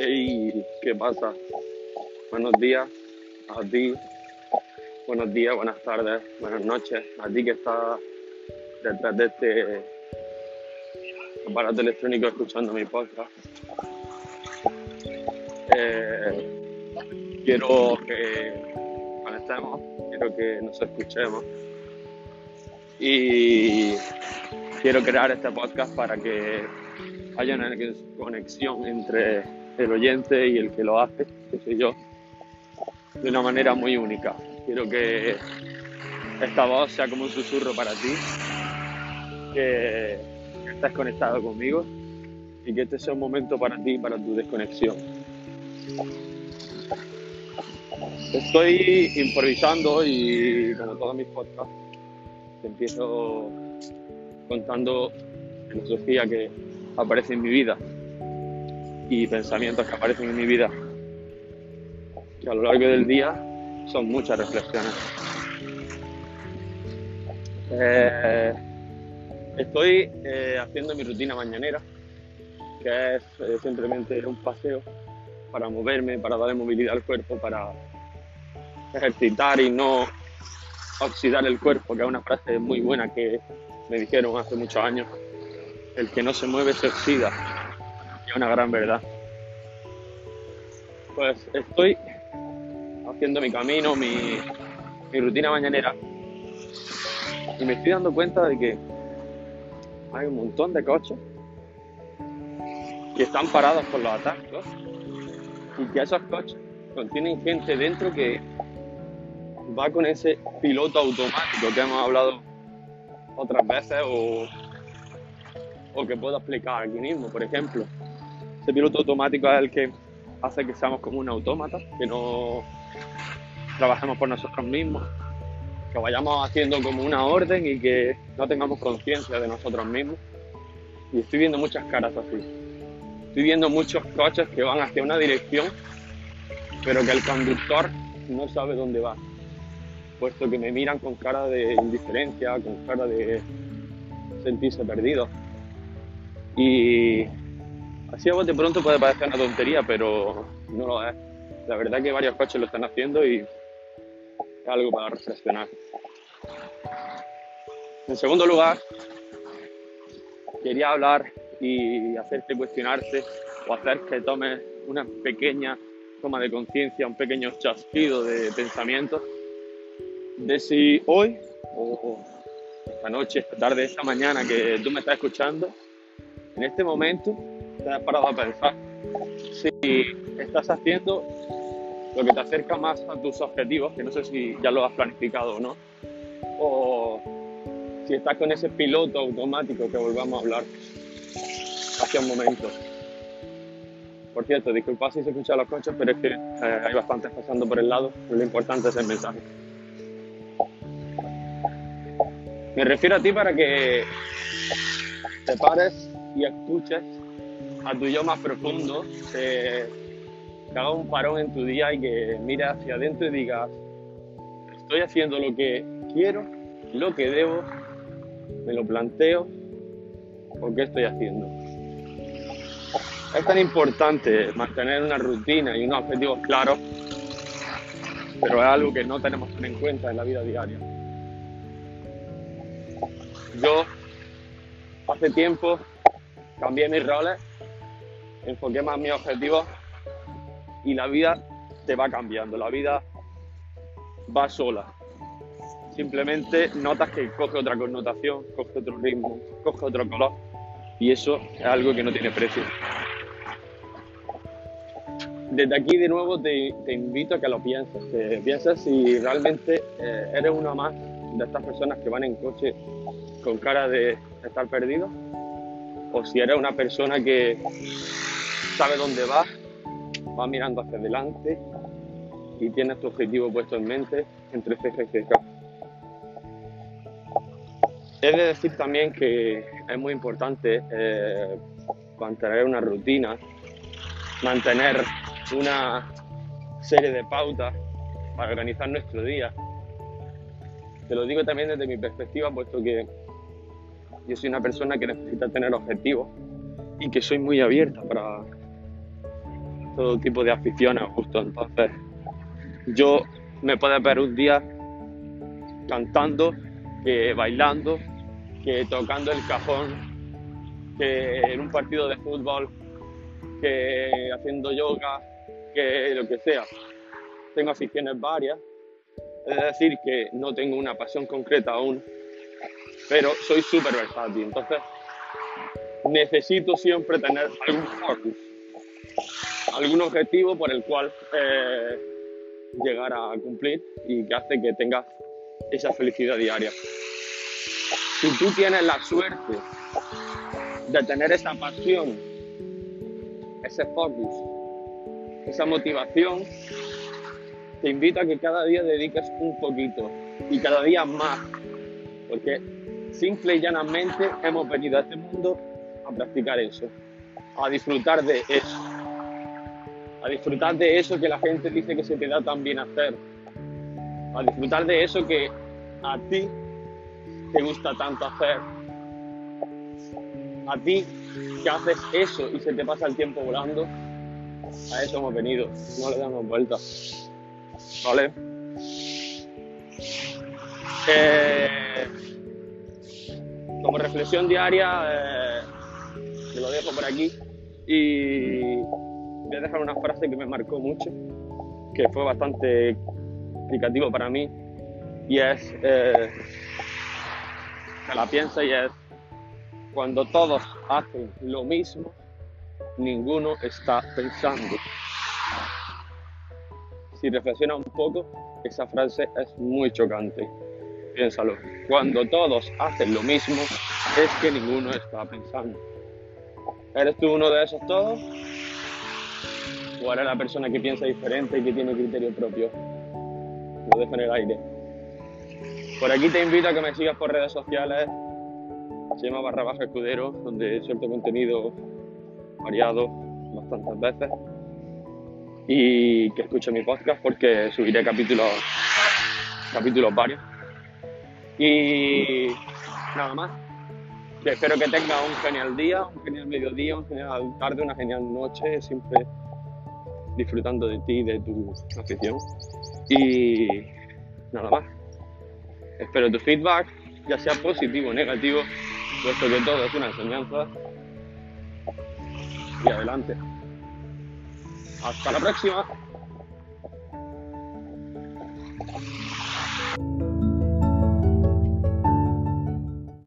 Hey, ¿qué pasa? Buenos días a ti, buenos días, buenas tardes, buenas noches, a ti que estás detrás de este aparato electrónico escuchando mi podcast. Eh, quiero que conectemos, quiero que nos escuchemos y quiero crear este podcast para que haya una conexión entre el oyente y el que lo hace, que soy yo, de una manera muy única. Quiero que esta voz sea como un susurro para ti, que estés conectado conmigo y que este sea un momento para ti, para tu desconexión. Estoy improvisando y como todos mis podcasts, empiezo contando filosofía que aparece en mi vida y pensamientos que aparecen en mi vida, que a lo largo del día son muchas reflexiones. Eh, estoy eh, haciendo mi rutina mañanera, que es eh, simplemente un paseo para moverme, para darle movilidad al cuerpo, para ejercitar y no oxidar el cuerpo, que es una frase muy buena que me dijeron hace muchos años. El que no se mueve se oxida es una gran verdad. Pues estoy haciendo mi camino, mi, rutina mañanera y me estoy dando cuenta de que hay un montón de coches que están parados por los atascos y que esos coches contienen gente dentro que va con ese piloto automático que hemos hablado otras veces o, o que puedo explicar aquí mismo, por ejemplo. Ese piloto automático es el que hace que seamos como un autómata, que no trabajemos por nosotros mismos, que vayamos haciendo como una orden y que no tengamos conciencia de nosotros mismos. Y estoy viendo muchas caras así. Estoy viendo muchos coches que van hacia una dirección, pero que el conductor no sabe dónde va, puesto que me miran con cara de indiferencia, con cara de sentirse perdido. Y Así a de pronto puede parecer una tontería, pero no lo es. La verdad que varios coches lo están haciendo y es algo para reflexionar. En segundo lugar, quería hablar y hacerte cuestionarte o hacer que tomes una pequeña toma de conciencia, un pequeño chasquido de pensamiento de si hoy o esta noche, esta tarde, esta mañana que tú me estás escuchando, en este momento te has parado a pensar si estás haciendo lo que te acerca más a tus objetivos, que no sé si ya lo has planificado o no, o si estás con ese piloto automático que volvamos a hablar hace un momento. Por cierto, disculpa si se escuchan los coches, pero es que eh, hay bastantes pasando por el lado, lo importante es el mensaje. Me refiero a ti para que te pares y escuches a tu yo más profundo, que, haga un parón en tu día y que mire hacia adentro y digas, estoy haciendo lo que quiero, lo que debo, me lo planteo, ¿por qué estoy haciendo? Es tan importante mantener una rutina y unos objetivos claros, pero es algo que no tenemos en cuenta en la vida diaria. Yo hace tiempo cambié mis roles enfoqué más mis objetivos y la vida te va cambiando, la vida va sola. Simplemente notas que coge otra connotación, coge otro ritmo, coge otro color y eso es algo que no tiene precio. Desde aquí de nuevo te, invito a que lo pienses, que pienses si realmente eh, eres uno más de estas personas que van en coche con cara de estar perdido o si eres una persona que sabe dónde va, va mirando hacia adelante y tienes tu objetivo puesto en mente entre ceja y ceja. He de decir también que es muy importante eh, mantener una rutina, mantener una serie de pautas para organizar nuestro día. Te lo digo también desde mi perspectiva, puesto que yo soy una persona que necesita tener objetivos y que soy muy abierta para todo tipo de aficiones justo. Entonces, yo me puedo ver un día cantando, que bailando, que tocando el cajón, que en un partido de fútbol, que haciendo yoga, que lo que sea. Tengo aficiones varias, es decir, que no tengo una pasión concreta aún, pero soy súper versátil. Entonces, necesito siempre tener algún focus, algún objetivo por el cual eh, llegar a cumplir y que hace que tengas esa felicidad diaria. Si tú tienes la suerte de tener esa pasión, ese focus, esa motivación, te invito a que cada día dediques un poquito y cada día más, porque simple y llanamente hemos venido a este mundo a practicar eso, a disfrutar de eso, a disfrutar de eso que la gente dice que se te da tan bien hacer, a disfrutar de eso que a ti te gusta tanto hacer, a ti que haces eso y se te pasa el tiempo volando, a eso hemos venido, no le damos vuelta. ¿Vale? Eh, como reflexión diaria, eh, lo dejo por aquí y voy a dejar una frase que me marcó mucho, que fue bastante explicativo para mí y es, eh, la pienso y es, cuando todos hacen lo mismo, ninguno está pensando. Si reflexionas un poco, esa frase es muy chocante. Piénsalo. Cuando todos hacen lo mismo, es que ninguno está pensando. ¿Eres tú uno de esos todos? ¿O eres la persona que piensa diferente y que tiene criterio propio? Lo dejo en el aire. Por aquí te invito a que me sigas por redes sociales. Se llama barra baja escudero, donde suelto contenido variado bastantes veces y que escuche mi podcast porque subiré capítulos, capítulos varios. Y nada más. espero que tenga un genial día, un genial mediodía, un genial tarde, una genial noche, siempre disfrutando de ti, de tu afición. Y nada más. Espero tu feedback, ya sea positivo o negativo, puesto que todo es una enseñanza. Y adelante. Hasta la próxima.